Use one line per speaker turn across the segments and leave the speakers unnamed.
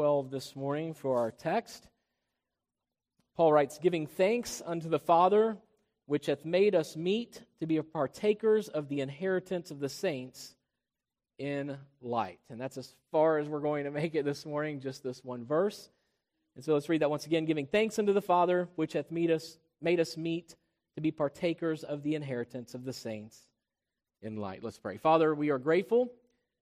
12 this morning for our text. Paul writes, Giving thanks unto the Father, which hath made us meet to be partakers of the inheritance of the saints in light. And that's as far as we're going to make it this morning, just this one verse. And so let's read that once again. Giving thanks unto the Father, which hath made us, made us meet to be partakers of the inheritance of the saints in light. Let's pray. Father, we are grateful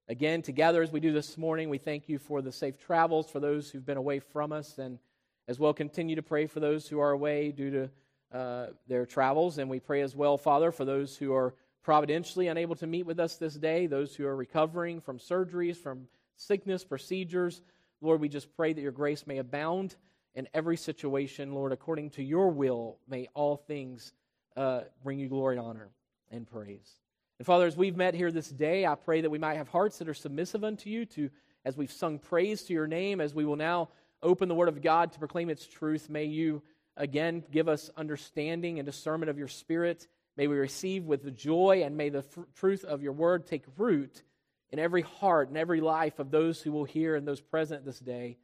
again together as we do this morning. We thank you for the safe travels for those who've been away from us, and as well continue to pray for those who are away due to uh, their travels. And we pray as well, Father, for those who are providentially unable to meet with us this day, those who are recovering from surgeries, from sickness, procedures. Lord, we just pray that your grace may abound in every situation. Lord, according to your will, may all things uh, bring you glory, honor, and praise. And Father, as we've met here this day, I pray that we might have hearts that are submissive unto you, to as we've sung praise to your name, as we will now open the Word of God to proclaim its truth. May you again give us understanding and discernment of your Spirit. May we receive with joy, and may the truth of your Word take root in every heart and every life of those who will hear and those present this day.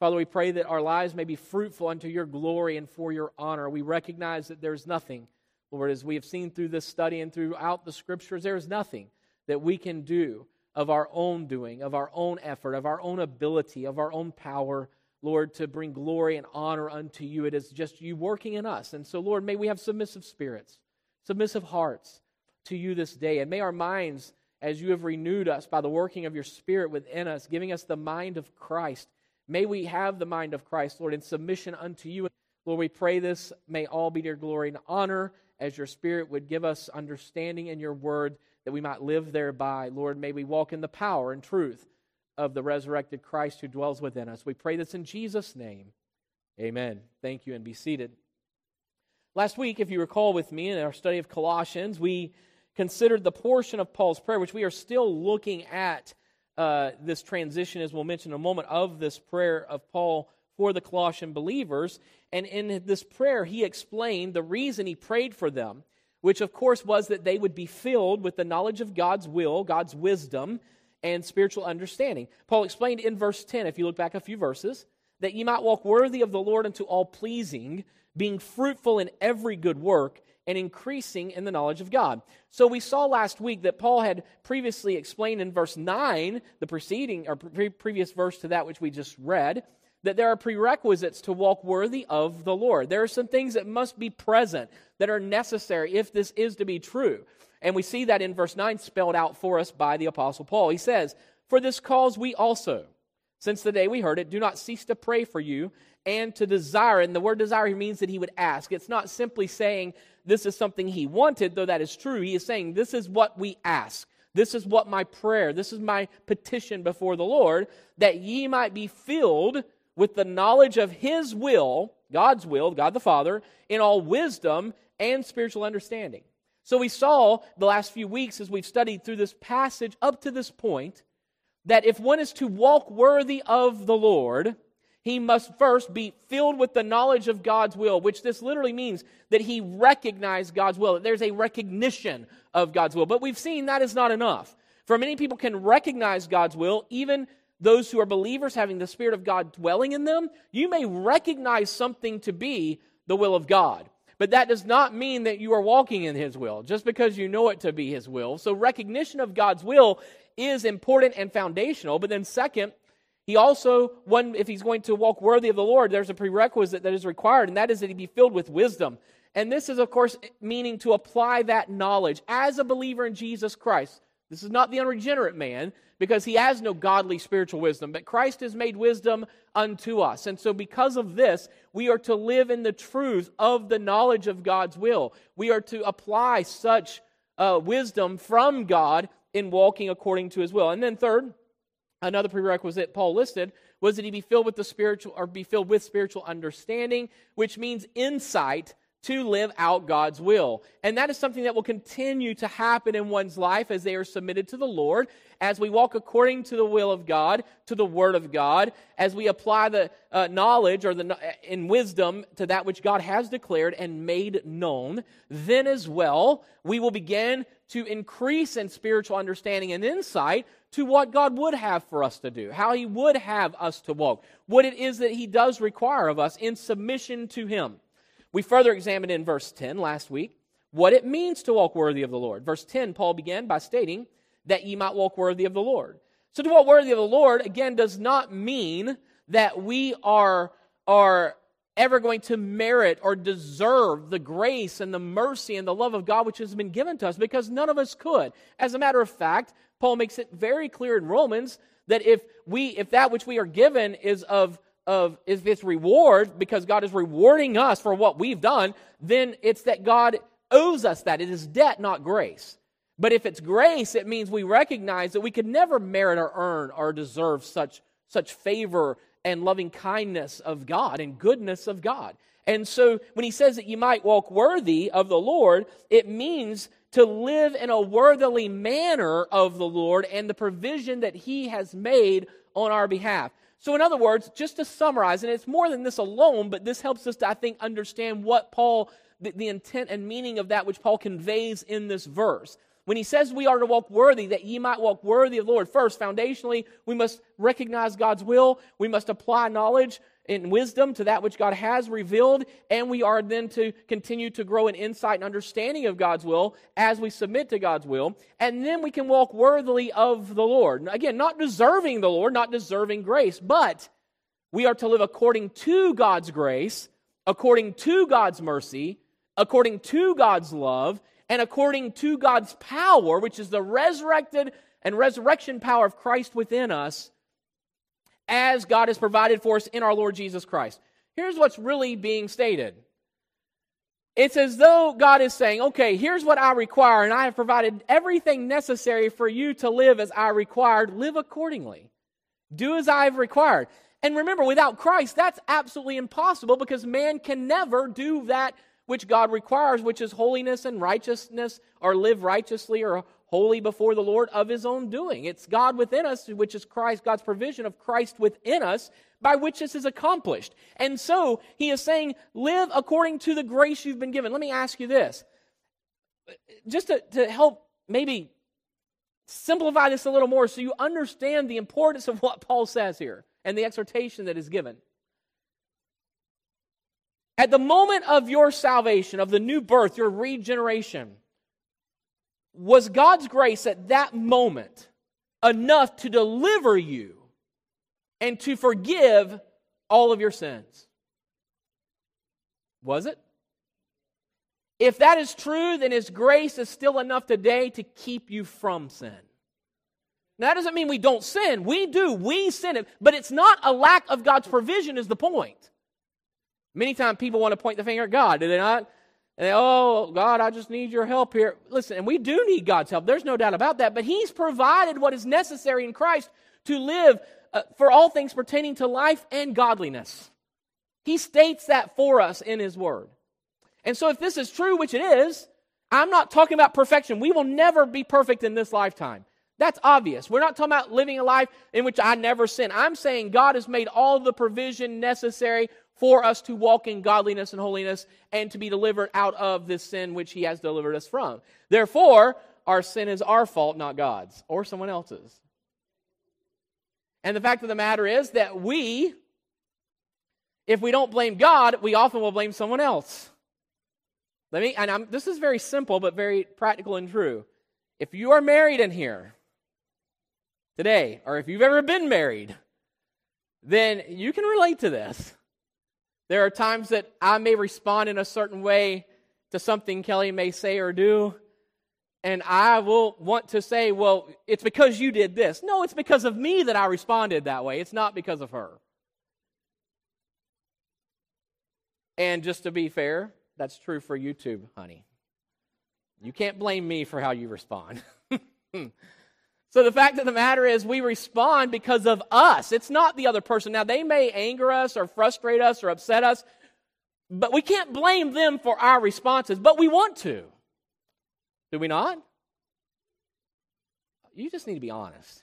Father, we pray that our lives may be fruitful unto your glory and for your honor. We recognize that there's nothing Lord, as we have seen through this study and throughout the scriptures, there is nothing that we can do of our own doing, of our own effort, of our own ability, of our own power, Lord, to bring glory and honor unto you. It is just you working in us. And so, Lord, may we have submissive spirits, submissive hearts to you this day. And may our minds, as you have renewed us by the working of your Spirit within us, giving us the mind of Christ, may we have the mind of Christ, Lord, in submission unto you. Lord, we pray this may all be to your glory and honor as your Spirit would give us understanding in your word that we might live thereby. Lord, may we walk in the power and truth of the resurrected Christ who dwells within us. We pray this in Jesus' name. Amen. Thank you and be seated. Last week, if you recall with me in our study of Colossians, we considered the portion of Paul's prayer, which we are still looking at uh, this transition, as we'll mention in a moment, of this prayer of Paul for the Colossian believers. And in this prayer, he explained the reason he prayed for them, which of course was that they would be filled with the knowledge of God's will, God's wisdom, and spiritual understanding. Paul explained in verse 10, if you look back a few verses, that ye might walk worthy of the Lord unto all pleasing, being fruitful in every good work, and increasing in the knowledge of God. So we saw last week that Paul had previously explained in verse 9, the preceding or pre- previous verse to that which we just read, that there are prerequisites to walk worthy of the Lord. There are some things that must be present that are necessary if this is to be true. And we see that in verse 9 spelled out for us by the Apostle Paul. He says, For this cause we also, since the day we heard it, do not cease to pray for you and to desire. And the word desire means that he would ask. It's not simply saying this is something he wanted, though that is true. He is saying this is what we ask. This is what my prayer, this is my petition before the Lord, that ye might be filled with the knowledge of His will, God's will, God the Father, in all wisdom and spiritual understanding. So we saw the last few weeks as we've studied through this passage up to this point that if one is to walk worthy of the Lord, he must first be filled with the knowledge of God's will, which this literally means that he recognized God's will, that there's a recognition of God's will. But we've seen that is not enough. For many people can recognize God's will even those who are believers having the Spirit of God dwelling in them, you may recognize something to be the will of God. But that does not mean that you are walking in His will, just because you know it to be His will. So, recognition of God's will is important and foundational. But then, second, he also, one, if he's going to walk worthy of the Lord, there's a prerequisite that is required, and that is that he be filled with wisdom. And this is, of course, meaning to apply that knowledge as a believer in Jesus Christ. This is not the unregenerate man because he has no godly spiritual wisdom, but Christ has made wisdom unto us. And so, because of this, we are to live in the truth of the knowledge of God's will. We are to apply such uh, wisdom from God in walking according to his will. And then, third, another prerequisite Paul listed was that he be filled with the spiritual or be filled with spiritual understanding, which means insight to live out God's will. And that is something that will continue to happen in one's life as they are submitted to the Lord, as we walk according to the will of God, to the Word of God, as we apply the uh, knowledge or the in wisdom to that which God has declared and made known. Then as well, we will begin to increase in spiritual understanding and insight to what God would have for us to do, how He would have us to walk, what it is that He does require of us in submission to Him. We further examined in verse 10 last week what it means to walk worthy of the Lord. Verse 10, Paul began by stating that ye might walk worthy of the Lord. So to walk worthy of the Lord, again, does not mean that we are, are ever going to merit or deserve the grace and the mercy and the love of God which has been given to us because none of us could. As a matter of fact, Paul makes it very clear in Romans that if we if that which we are given is of of is this reward because God is rewarding us for what we've done, then it's that God owes us that. It is debt, not grace. But if it's grace, it means we recognize that we could never merit or earn or deserve such, such favor and loving kindness of God and goodness of God. And so when he says that you might walk worthy of the Lord, it means to live in a worthily manner of the Lord and the provision that he has made on our behalf. So, in other words, just to summarize, and it's more than this alone, but this helps us to, I think, understand what Paul, the, the intent and meaning of that which Paul conveys in this verse. When he says we are to walk worthy, that ye might walk worthy of the Lord, first, foundationally, we must recognize God's will. We must apply knowledge and wisdom to that which God has revealed. And we are then to continue to grow in insight and understanding of God's will as we submit to God's will. And then we can walk worthily of the Lord. Again, not deserving the Lord, not deserving grace, but we are to live according to God's grace, according to God's mercy, according to God's love and according to God's power, which is the resurrected and resurrection power of Christ within us, as God has provided for us in our Lord Jesus Christ. Here's what's really being stated. It's as though God is saying, okay, here's what I require, and I have provided everything necessary for you to live as I required. Live accordingly. Do as I have required. And remember, without Christ, that's absolutely impossible because man can never do that which God requires, which is holiness and righteousness, or live righteously or holy before the Lord of his own doing. It's God within us, which is Christ, God's provision of Christ within us, by which this is accomplished. And so he is saying, live according to the grace you've been given. Let me ask you this. Just to, to help maybe simplify this a little more so you understand the importance of what Paul says here and the exhortation that is given. At the moment of your salvation, of the new birth, your regeneration, was God's grace at that moment enough to deliver you and to forgive all of your sins? Was it? If that is true, then His grace is still enough today to keep you from sin. Now, that doesn't mean we don't sin. We do. We sin. But it's not a lack of God's provision, is the point. Many times people want to point the finger at God, do they not? And they, oh, God, I just need your help here. Listen, and we do need God's help. There's no doubt about that. But He's provided what is necessary in Christ to live uh, for all things pertaining to life and godliness. He states that for us in His Word. And so, if this is true, which it is, I'm not talking about perfection. We will never be perfect in this lifetime. That's obvious. We're not talking about living a life in which I never sin. I'm saying God has made all the provision necessary for us to walk in godliness and holiness and to be delivered out of this sin which he has delivered us from. Therefore, our sin is our fault, not God's or someone else's. And the fact of the matter is that we, if we don't blame God, we often will blame someone else. Let me, and I'm, this is very simple but very practical and true. If you are married in here today, or if you've ever been married, then you can relate to this. There are times that I may respond in a certain way to something Kelly may say or do, and I will want to say, well, it's because you did this. No, it's because of me that I responded that way. It's not because of her. And just to be fair, that's true for you too, honey. You can't blame me for how you respond. So the fact of the matter is, we respond because of us. It's not the other person. Now, they may anger us or frustrate us or upset us, but we can't blame them for our responses, but we want to. Do we not? You just need to be honest.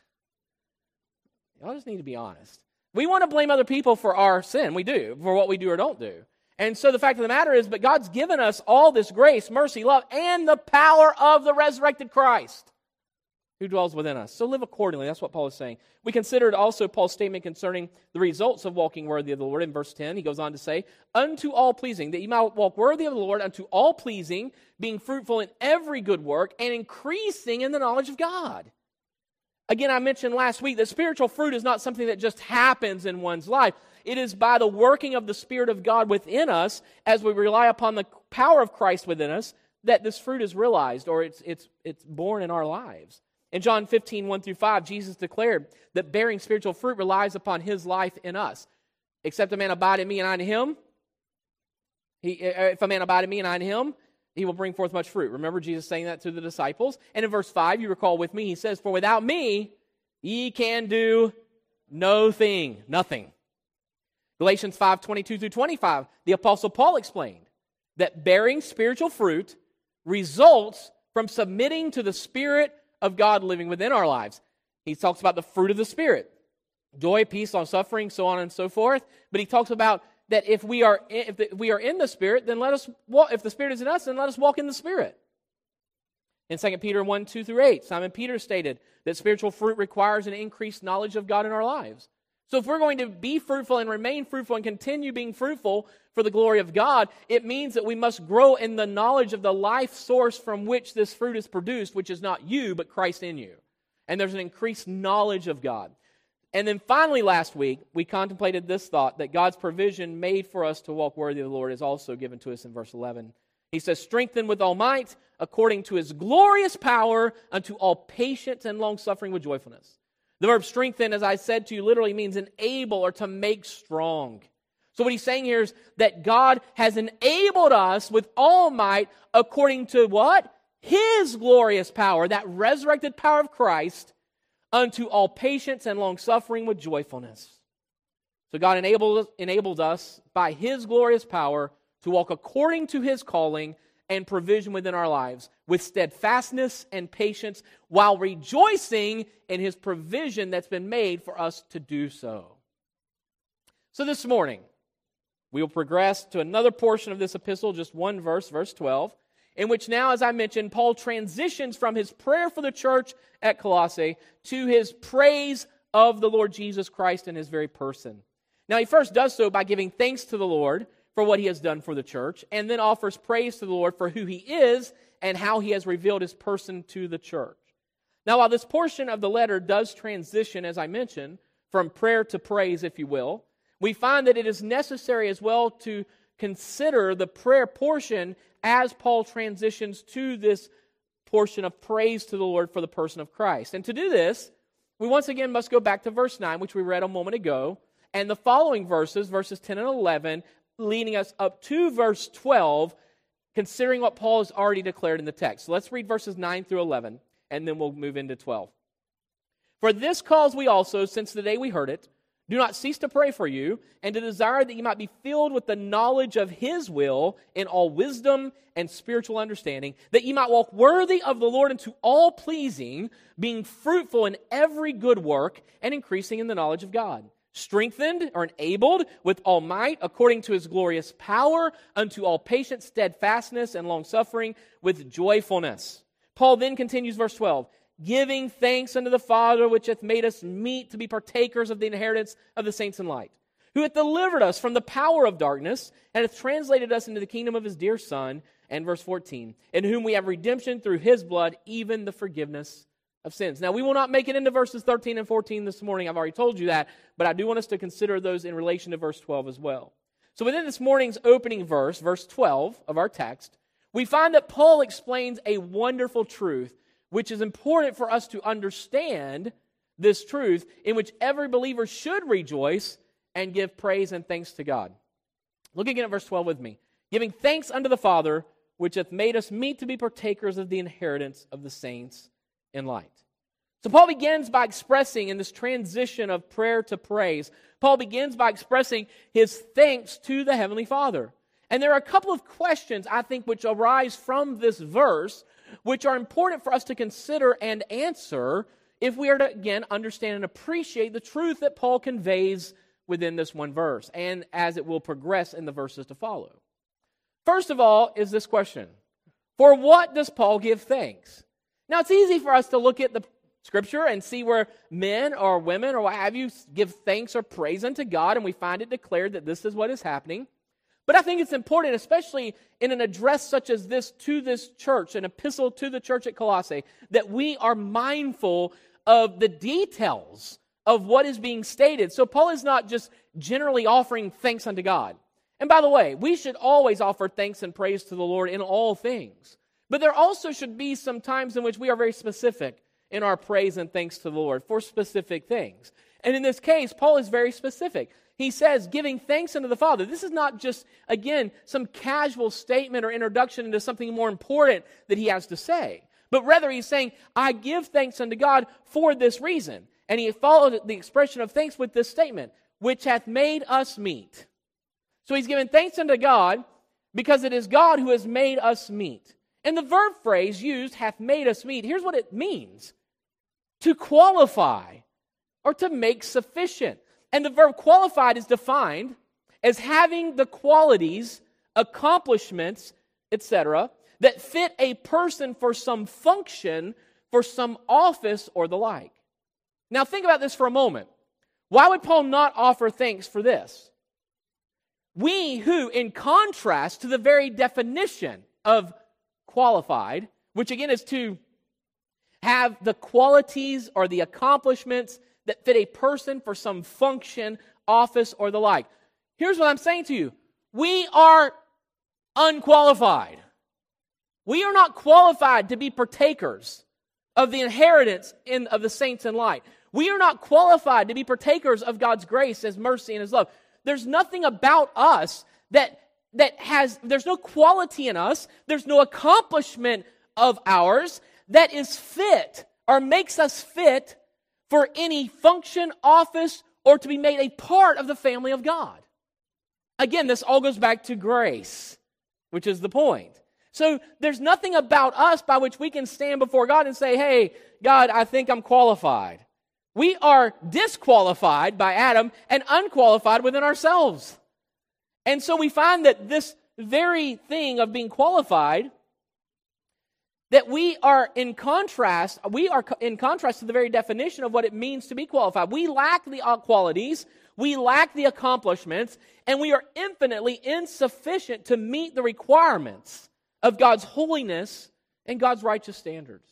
Y'all just need to be honest. We want to blame other people for our sin. We do, for what we do or don't do. And so the fact of the matter is, but God's given us all this grace, mercy, love, and the power of the resurrected Christ who dwells within us. So live accordingly. That's what Paul is saying. We considered also Paul's statement concerning the results of walking worthy of the Lord in verse 10. He goes on to say, Unto all pleasing, that you might walk worthy of the Lord, unto all pleasing, being fruitful in every good work, and increasing in the knowledge of God. Again, I mentioned last week that spiritual fruit is not something that just happens in one's life. It is by the working of the Spirit of God within us, as we rely upon the power of Christ within us, that this fruit is realized or it's, it's, it's born in our lives. In John 15, 1 through 5, Jesus declared that bearing spiritual fruit relies upon his life in us. Except a man abide in me and I in him. He, uh, if a man abide in me and I in him, he will bring forth much fruit. Remember Jesus saying that to the disciples? And in verse 5, you recall with me, he says, For without me, ye can do no thing, nothing. Galatians 5, 22 through 25, the Apostle Paul explained that bearing spiritual fruit results from submitting to the Spirit of God living within our lives. He talks about the fruit of the Spirit joy, peace, long suffering, so on and so forth. But he talks about that if we are if we are in the Spirit, then let us walk. If the Spirit is in us, then let us walk in the Spirit. In 2 Peter 1 2 through 8, Simon Peter stated that spiritual fruit requires an increased knowledge of God in our lives. So, if we're going to be fruitful and remain fruitful and continue being fruitful for the glory of God, it means that we must grow in the knowledge of the life source from which this fruit is produced, which is not you, but Christ in you. And there's an increased knowledge of God. And then finally, last week, we contemplated this thought that God's provision made for us to walk worthy of the Lord is also given to us in verse 11. He says, Strengthen with all might, according to his glorious power, unto all patience and long suffering with joyfulness the verb strengthen, as I said to you, literally means enable or to make strong. So, what he's saying here is that God has enabled us with all might according to what? His glorious power, that resurrected power of Christ, unto all patience and long suffering with joyfulness. So, God enabled, enabled us by His glorious power to walk according to His calling and provision within our lives with steadfastness and patience while rejoicing in his provision that's been made for us to do so. So this morning, we will progress to another portion of this epistle, just one verse, verse 12, in which now, as I mentioned, Paul transitions from his prayer for the church at Colossae to his praise of the Lord Jesus Christ in his very person. Now, he first does so by giving thanks to the Lord for what he has done for the church, and then offers praise to the Lord for who he is and how he has revealed his person to the church. Now, while this portion of the letter does transition, as I mentioned, from prayer to praise, if you will, we find that it is necessary as well to consider the prayer portion as Paul transitions to this portion of praise to the Lord for the person of Christ. And to do this, we once again must go back to verse 9, which we read a moment ago, and the following verses, verses 10 and 11, leading us up to verse 12, considering what Paul has already declared in the text. So let's read verses 9 through 11, and then we'll move into 12. For this cause we also, since the day we heard it, do not cease to pray for you, and to desire that you might be filled with the knowledge of His will in all wisdom and spiritual understanding, that ye might walk worthy of the Lord unto all pleasing, being fruitful in every good work, and increasing in the knowledge of God strengthened or enabled with all might according to his glorious power unto all patience, steadfastness, and long suffering with joyfulness. Paul then continues, verse 12, giving thanks unto the Father which hath made us meet to be partakers of the inheritance of the saints in light, who hath delivered us from the power of darkness and hath translated us into the kingdom of his dear Son. And verse 14, in whom we have redemption through his blood, even the forgiveness of sins. Now, we will not make it into verses 13 and 14 this morning. I've already told you that, but I do want us to consider those in relation to verse 12 as well. So, within this morning's opening verse, verse 12 of our text, we find that Paul explains a wonderful truth, which is important for us to understand this truth, in which every believer should rejoice and give praise and thanks to God. Look again at verse 12 with me. Giving thanks unto the Father, which hath made us meet to be partakers of the inheritance of the saints in light. So, Paul begins by expressing in this transition of prayer to praise, Paul begins by expressing his thanks to the Heavenly Father. And there are a couple of questions, I think, which arise from this verse, which are important for us to consider and answer if we are to, again, understand and appreciate the truth that Paul conveys within this one verse and as it will progress in the verses to follow. First of all, is this question For what does Paul give thanks? Now, it's easy for us to look at the scripture and see where men or women or what have you give thanks or praise unto God, and we find it declared that this is what is happening. But I think it's important, especially in an address such as this to this church, an epistle to the church at Colossae, that we are mindful of the details of what is being stated. So Paul is not just generally offering thanks unto God. And by the way, we should always offer thanks and praise to the Lord in all things. But there also should be some times in which we are very specific in our praise and thanks to the Lord for specific things. And in this case, Paul is very specific. He says, giving thanks unto the Father. This is not just, again, some casual statement or introduction into something more important that he has to say. But rather, he's saying, I give thanks unto God for this reason. And he followed the expression of thanks with this statement, which hath made us meet. So he's giving thanks unto God because it is God who has made us meet. And the verb phrase used, hath made us meet, here's what it means to qualify or to make sufficient. And the verb qualified is defined as having the qualities, accomplishments, etc., that fit a person for some function, for some office, or the like. Now, think about this for a moment. Why would Paul not offer thanks for this? We who, in contrast to the very definition of qualified, which again is to have the qualities or the accomplishments that fit a person for some function, office, or the like. Here's what I'm saying to you we are unqualified. We are not qualified to be partakers of the inheritance in, of the saints in light. We are not qualified to be partakers of God's grace, His mercy, and His love. There's nothing about us that, that has, there's no quality in us, there's no accomplishment of ours that is fit or makes us fit for any function, office, or to be made a part of the family of God. Again, this all goes back to grace, which is the point. So there's nothing about us by which we can stand before God and say, hey, God, I think I'm qualified. We are disqualified by Adam and unqualified within ourselves. And so we find that this very thing of being qualified, that we are in contrast, we are in contrast to the very definition of what it means to be qualified. We lack the uh, qualities, we lack the accomplishments, and we are infinitely insufficient to meet the requirements of God's holiness and God's righteous standards.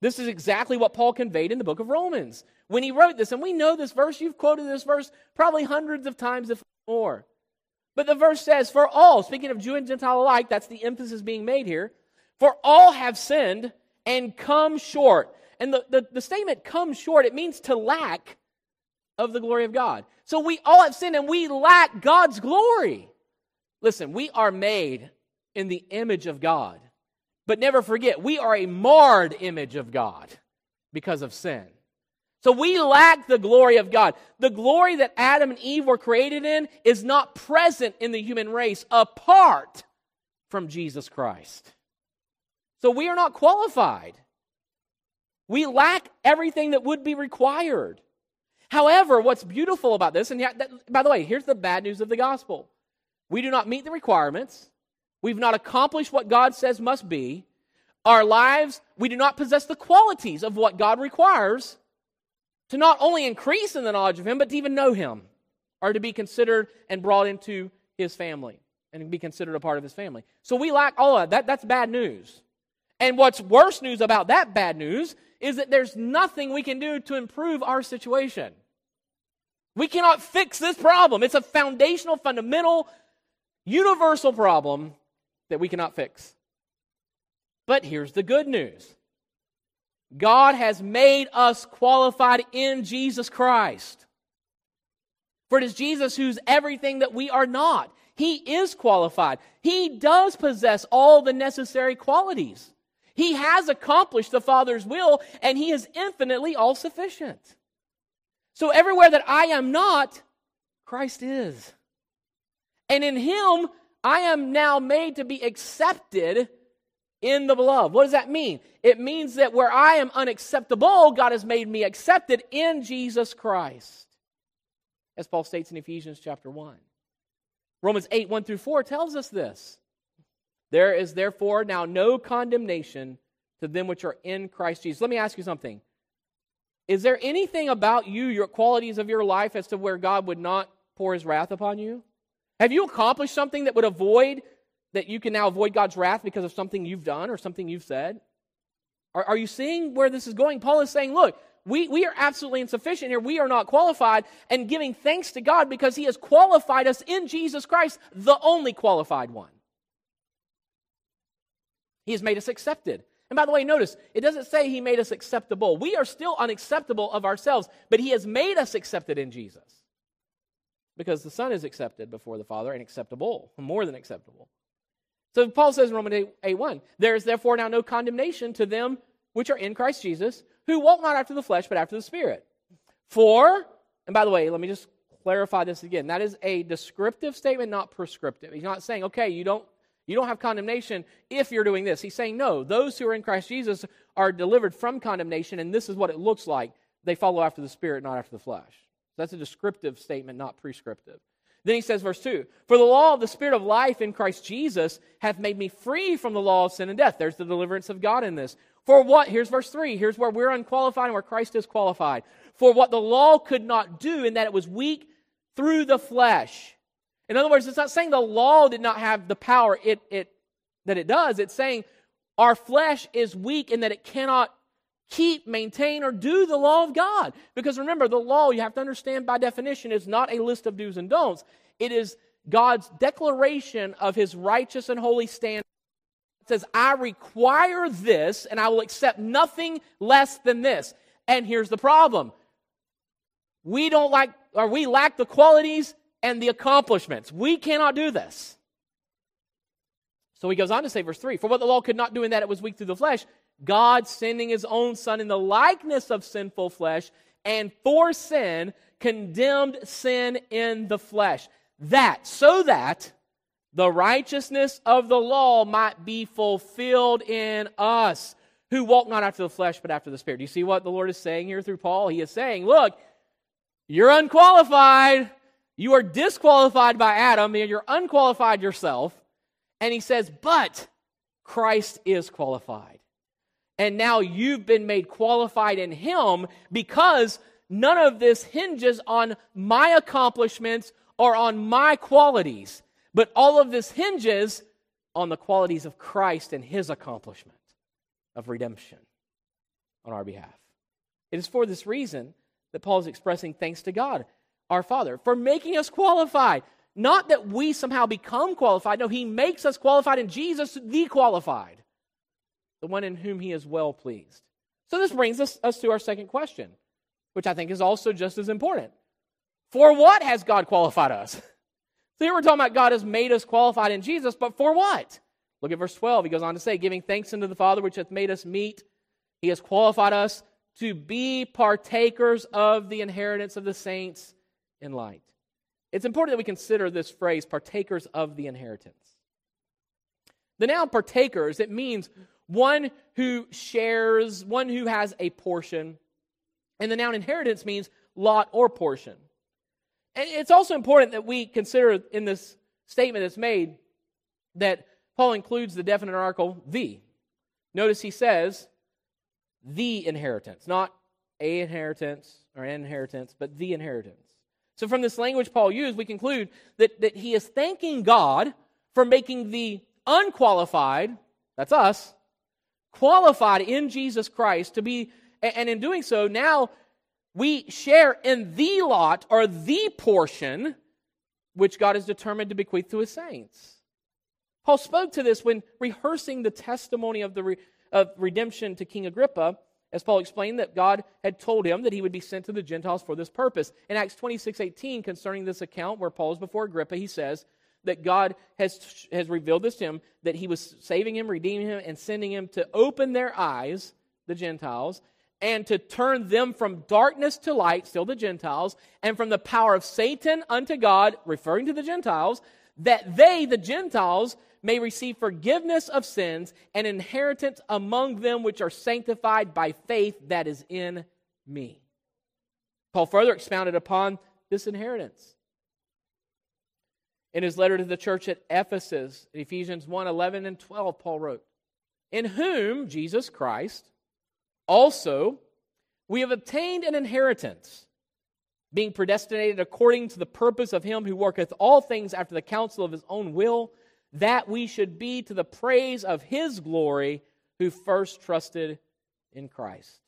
This is exactly what Paul conveyed in the book of Romans when he wrote this. And we know this verse, you've quoted this verse probably hundreds of times, if more. But the verse says, For all, speaking of Jew and Gentile alike, that's the emphasis being made here, for all have sinned and come short. And the, the, the statement come short, it means to lack of the glory of God. So we all have sinned and we lack God's glory. Listen, we are made in the image of God. But never forget, we are a marred image of God because of sin. So we lack the glory of God. The glory that Adam and Eve were created in is not present in the human race apart from Jesus Christ. So we are not qualified. We lack everything that would be required. However, what's beautiful about this, and by the way, here's the bad news of the gospel we do not meet the requirements. We've not accomplished what God says must be. Our lives, we do not possess the qualities of what God requires to not only increase in the knowledge of Him, but to even know Him, or to be considered and brought into His family and be considered a part of His family. So we lack all of that. That's bad news. And what's worse news about that bad news is that there's nothing we can do to improve our situation. We cannot fix this problem. It's a foundational, fundamental, universal problem that we cannot fix. But here's the good news God has made us qualified in Jesus Christ. For it is Jesus who's everything that we are not. He is qualified. He does possess all the necessary qualities. He has accomplished the Father's will, and He is infinitely all sufficient. So everywhere that I am not, Christ is. And in Him, I am now made to be accepted in the beloved. What does that mean? It means that where I am unacceptable, God has made me accepted in Jesus Christ. as Paul states in Ephesians chapter 1. Romans 8, 1 through 4 tells us this. There is therefore now no condemnation to them which are in Christ Jesus. Let me ask you something. Is there anything about you, your qualities of your life, as to where God would not pour his wrath upon you? Have you accomplished something that would avoid, that you can now avoid God's wrath because of something you've done or something you've said? Are, are you seeing where this is going? Paul is saying, look, we, we are absolutely insufficient here. We are not qualified, and giving thanks to God because He has qualified us in Jesus Christ, the only qualified one. He has made us accepted. And by the way, notice, it doesn't say He made us acceptable. We are still unacceptable of ourselves, but He has made us accepted in Jesus. Because the Son is accepted before the Father and acceptable, more than acceptable. So Paul says in Romans 8, 8 1, there is therefore now no condemnation to them which are in Christ Jesus, who walk not after the flesh, but after the Spirit. For, and by the way, let me just clarify this again. That is a descriptive statement, not prescriptive. He's not saying, okay, you don't you don't have condemnation if you're doing this. He's saying, no, those who are in Christ Jesus are delivered from condemnation, and this is what it looks like. They follow after the Spirit, not after the flesh. That's a descriptive statement, not prescriptive. Then he says, verse 2 For the law of the Spirit of life in Christ Jesus hath made me free from the law of sin and death. There's the deliverance of God in this. For what? Here's verse 3. Here's where we're unqualified and where Christ is qualified. For what the law could not do, in that it was weak through the flesh. In other words, it's not saying the law did not have the power it, it, that it does. It's saying our flesh is weak in that it cannot keep, maintain, or do the law of God. Because remember, the law, you have to understand by definition, is not a list of do's and don'ts. It is God's declaration of his righteous and holy standard It says, I require this and I will accept nothing less than this. And here's the problem we don't like, or we lack the qualities and the accomplishments. We cannot do this. So he goes on to say, verse 3 For what the law could not do in that it was weak through the flesh, God sending his own Son in the likeness of sinful flesh, and for sin, condemned sin in the flesh. That, so that the righteousness of the law might be fulfilled in us who walk not after the flesh but after the spirit. Do you see what the Lord is saying here through Paul? He is saying, look, you're unqualified. You are disqualified by Adam, and you're unqualified yourself. And he says, but Christ is qualified. And now you've been made qualified in him because none of this hinges on my accomplishments or on my qualities. But all of this hinges on the qualities of Christ and his accomplishment of redemption on our behalf. It is for this reason that Paul is expressing thanks to God, our Father, for making us qualified. Not that we somehow become qualified. No, he makes us qualified in Jesus, the qualified, the one in whom he is well pleased. So this brings us, us to our second question, which I think is also just as important. For what has God qualified us? So here we're talking about God has made us qualified in Jesus, but for what? Look at verse 12. He goes on to say, giving thanks unto the Father which hath made us meet. He has qualified us to be partakers of the inheritance of the saints in light. It's important that we consider this phrase, partakers of the inheritance. The noun partakers, it means one who shares, one who has a portion. And the noun inheritance means lot or portion. And it's also important that we consider in this statement that's made that Paul includes the definite article the. Notice he says the inheritance, not a inheritance or an inheritance, but the inheritance. So from this language Paul used, we conclude that, that he is thanking God for making the unqualified, that's us, qualified in Jesus Christ to be, and in doing so, now we share in the lot or the portion which God has determined to bequeath to his saints. Paul spoke to this when rehearsing the testimony of the re- of redemption to King Agrippa, as Paul explained that God had told him that he would be sent to the Gentiles for this purpose. In Acts 26 18, concerning this account where Paul is before Agrippa, he says that God has, has revealed this to him, that he was saving him, redeeming him, and sending him to open their eyes, the Gentiles, and to turn them from darkness to light, still the Gentiles, and from the power of Satan unto God, referring to the Gentiles, that they, the Gentiles, may receive forgiveness of sins and inheritance among them which are sanctified by faith that is in me. Paul further expounded upon this inheritance. In his letter to the church at Ephesus, Ephesians 1 11 and 12, Paul wrote, In whom, Jesus Christ, also we have obtained an inheritance, being predestinated according to the purpose of him who worketh all things after the counsel of his own will, that we should be to the praise of his glory who first trusted in Christ.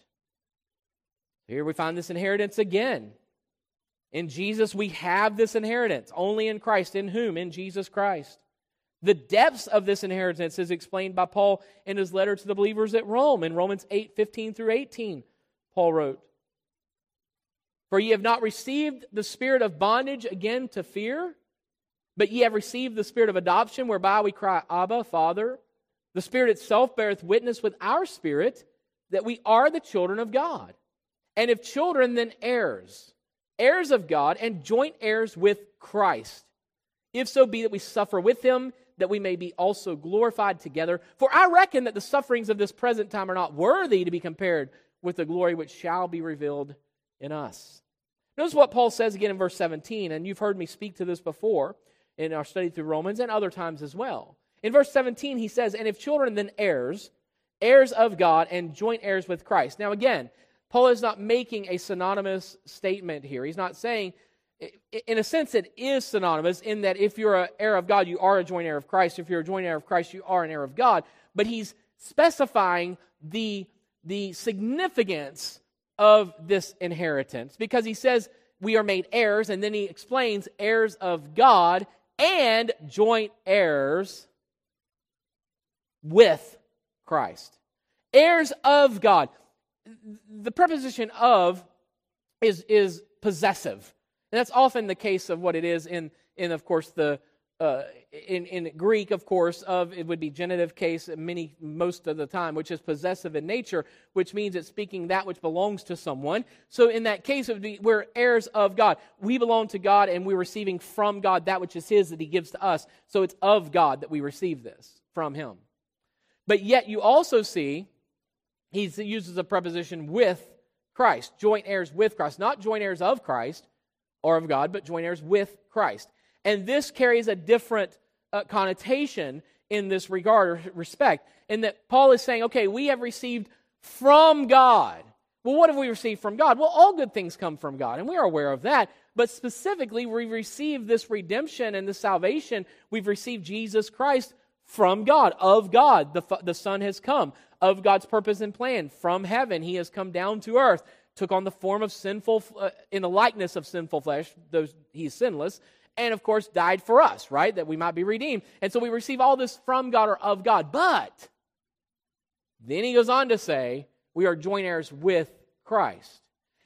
Here we find this inheritance again. In Jesus, we have this inheritance, only in Christ. In whom? In Jesus Christ. The depths of this inheritance is explained by Paul in his letter to the believers at Rome in Romans 8 15 through 18. Paul wrote, For ye have not received the spirit of bondage again to fear, but ye have received the spirit of adoption, whereby we cry, Abba, Father. The Spirit itself beareth witness with our spirit that we are the children of God. And if children, then heirs, heirs of God, and joint heirs with Christ. If so be that we suffer with him, that we may be also glorified together. For I reckon that the sufferings of this present time are not worthy to be compared with the glory which shall be revealed in us. Notice what Paul says again in verse 17, and you've heard me speak to this before in our study through Romans and other times as well. In verse 17, he says, And if children, then heirs, heirs of God, and joint heirs with Christ. Now, again, Paul is not making a synonymous statement here. He's not saying, in a sense, it is synonymous in that if you're an heir of God, you are a joint heir of Christ. If you're a joint heir of Christ, you are an heir of God. But he's specifying the, the significance of this inheritance because he says we are made heirs, and then he explains heirs of God and joint heirs with Christ. Heirs of God. The preposition of is, is possessive. And that's often the case of what it is in, in of course, the uh, in, in Greek, of course, of it would be genitive case many most of the time, which is possessive in nature, which means it's speaking that which belongs to someone. So in that case, it would be we're heirs of God. We belong to God, and we're receiving from God that which is His that He gives to us. So it's of God that we receive this from Him. But yet you also see he uses a preposition with Christ, joint heirs with Christ, not joint heirs of Christ or of God, but joint heirs with Christ. And this carries a different uh, connotation in this regard or respect, in that Paul is saying, okay, we have received from God. Well, what have we received from God? Well, all good things come from God, and we are aware of that. But specifically, we receive this redemption and this salvation. We've received Jesus Christ from God, of God. The, the Son has come, of God's purpose and plan. From heaven, He has come down to earth, took on the form of sinful, uh, in the likeness of sinful flesh, though He's sinless, and of course died for us, right? That we might be redeemed. And so we receive all this from God or of God. But then He goes on to say, we are joint heirs with Christ.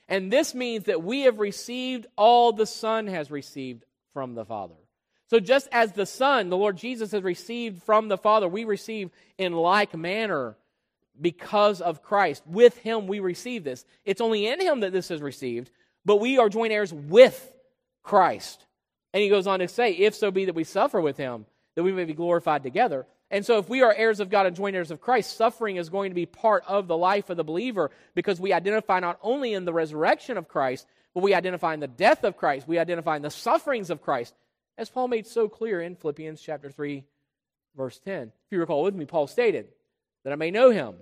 And this means that we have received all the Son has received from the Father. So, just as the Son, the Lord Jesus, has received from the Father, we receive in like manner because of Christ. With Him, we receive this. It's only in Him that this is received, but we are joint heirs with Christ. And He goes on to say, if so be that we suffer with Him, that we may be glorified together. And so, if we are heirs of God and joint heirs of Christ, suffering is going to be part of the life of the believer because we identify not only in the resurrection of Christ, but we identify in the death of Christ, we identify in the sufferings of Christ as Paul made so clear in Philippians chapter 3, verse 10. If you recall with me, Paul stated, that I may know him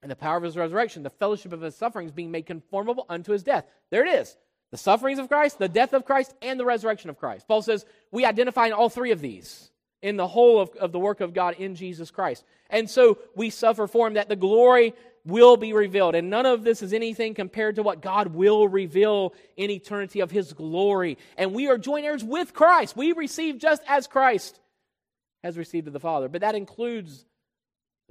and the power of his resurrection, the fellowship of his sufferings, being made conformable unto his death. There it is. The sufferings of Christ, the death of Christ, and the resurrection of Christ. Paul says we identify in all three of these in the whole of, of the work of God in Jesus Christ. And so we suffer for him that the glory will be revealed. And none of this is anything compared to what God will reveal in eternity of his glory. And we are joint heirs with Christ. We receive just as Christ has received of the Father. But that includes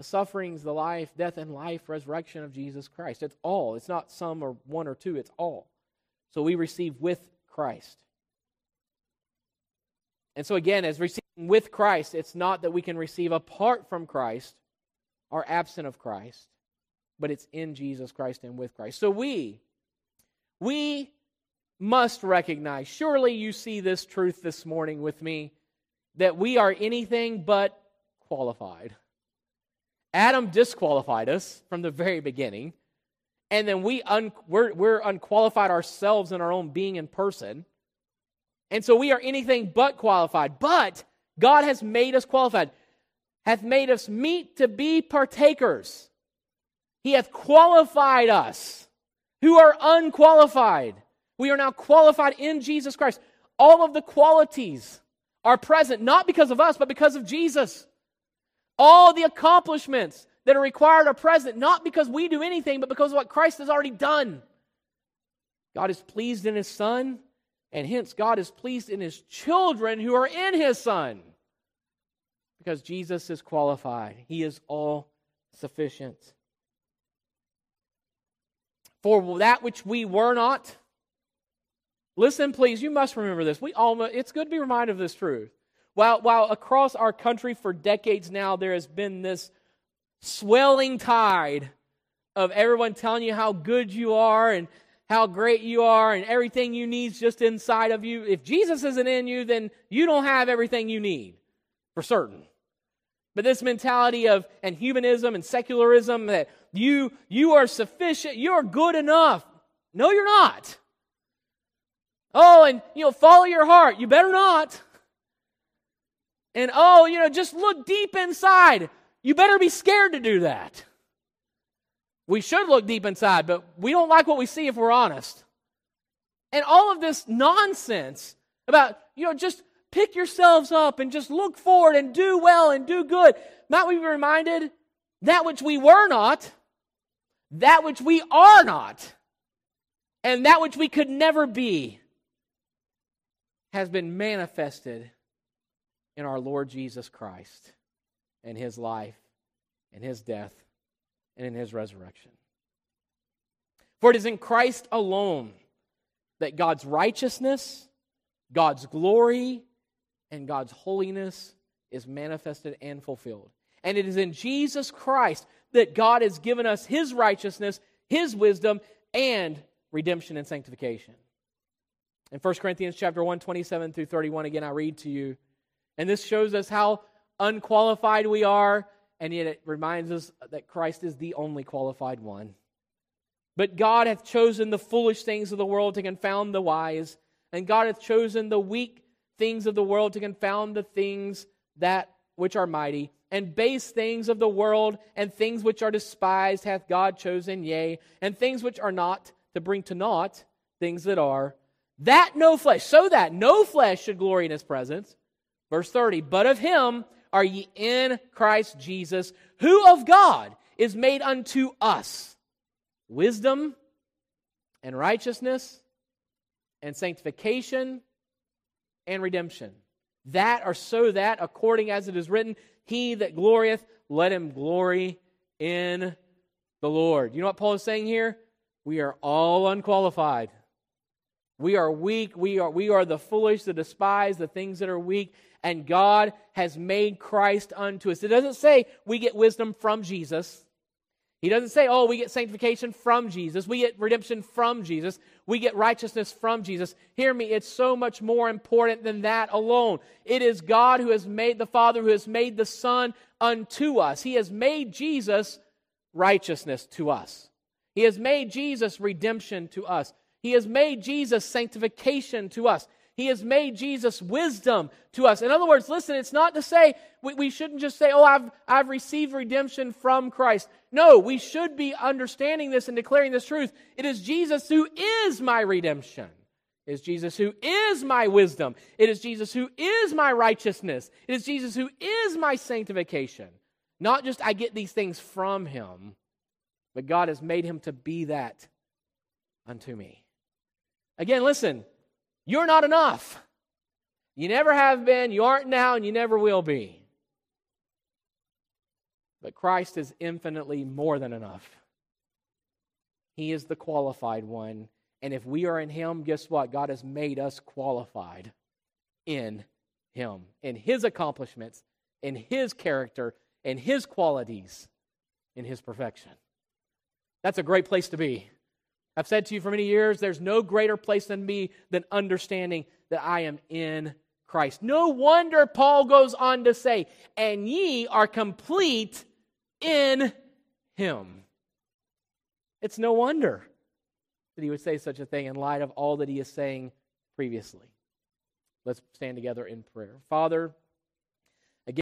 the sufferings, the life, death, and life, resurrection of Jesus Christ. It's all. It's not some or one or two, it's all. So we receive with Christ. And so, again, as receiving with Christ, it's not that we can receive apart from Christ or absent of Christ but it's in Jesus Christ and with Christ. So we, we must recognize, surely you see this truth this morning with me, that we are anything but qualified. Adam disqualified us from the very beginning. and then we un, we're, we're unqualified ourselves in our own being and person. And so we are anything but qualified. But God has made us qualified, hath made us meet to be partakers. He hath qualified us who are unqualified. We are now qualified in Jesus Christ. All of the qualities are present, not because of us, but because of Jesus. All the accomplishments that are required are present, not because we do anything, but because of what Christ has already done. God is pleased in His Son, and hence God is pleased in His children who are in His Son. Because Jesus is qualified, He is all sufficient. For that which we were not, listen, please, you must remember this. We all, it's good to be reminded of this truth. While, while across our country for decades now there has been this swelling tide of everyone telling you how good you are and how great you are and everything you need is just inside of you. If Jesus isn't in you, then you don't have everything you need for certain. But this mentality of and humanism and secularism that you you are sufficient, you're good enough. No, you're not. Oh, and you know, follow your heart. You better not. And oh, you know, just look deep inside. You better be scared to do that. We should look deep inside, but we don't like what we see if we're honest. And all of this nonsense about, you know, just pick yourselves up and just look forward and do well and do good. Might we be reminded that which we were not, that which we are not, and that which we could never be has been manifested in our Lord Jesus Christ and his life and his death and in his resurrection. For it is in Christ alone that God's righteousness, God's glory, and God's holiness is manifested and fulfilled. And it is in Jesus Christ that God has given us his righteousness, his wisdom, and redemption and sanctification. In 1 Corinthians chapter 1, 27 through 31, again, I read to you. And this shows us how unqualified we are, and yet it reminds us that Christ is the only qualified one. But God hath chosen the foolish things of the world to confound the wise, and God hath chosen the weak things of the world to confound the things that which are mighty, and base things of the world and things which are despised hath God chosen, yea, and things which are not to bring to naught things that are, that no flesh, so that no flesh should glory in his presence. Verse 30, but of him are ye in Christ Jesus, who of God is made unto us wisdom and righteousness and sanctification and redemption. That or so that, according as it is written, he that glorieth, let him glory in the Lord. You know what Paul is saying here? We are all unqualified. We are weak. We are, we are the foolish, the despised, the things that are weak. And God has made Christ unto us. It doesn't say we get wisdom from Jesus. He doesn't say, oh, we get sanctification from Jesus. We get redemption from Jesus. We get righteousness from Jesus. Hear me, it's so much more important than that alone. It is God who has made the Father, who has made the Son unto us. He has made Jesus righteousness to us. He has made Jesus redemption to us. He has made Jesus sanctification to us. He has made Jesus wisdom to us. In other words, listen, it's not to say we, we shouldn't just say, oh, I've, I've received redemption from Christ. No, we should be understanding this and declaring this truth. It is Jesus who is my redemption. It is Jesus who is my wisdom. It is Jesus who is my righteousness. It is Jesus who is my sanctification. Not just I get these things from him, but God has made him to be that unto me. Again, listen, you're not enough. You never have been, you aren't now, and you never will be. But Christ is infinitely more than enough. He is the qualified one. And if we are in Him, guess what? God has made us qualified in Him, in His accomplishments, in His character, in His qualities, in His perfection. That's a great place to be. I've said to you for many years, there's no greater place than me than understanding that I am in Christ. No wonder Paul goes on to say, and ye are complete in him. It's no wonder that he would say such a thing in light of all that he is saying previously. Let's stand together in prayer. Father,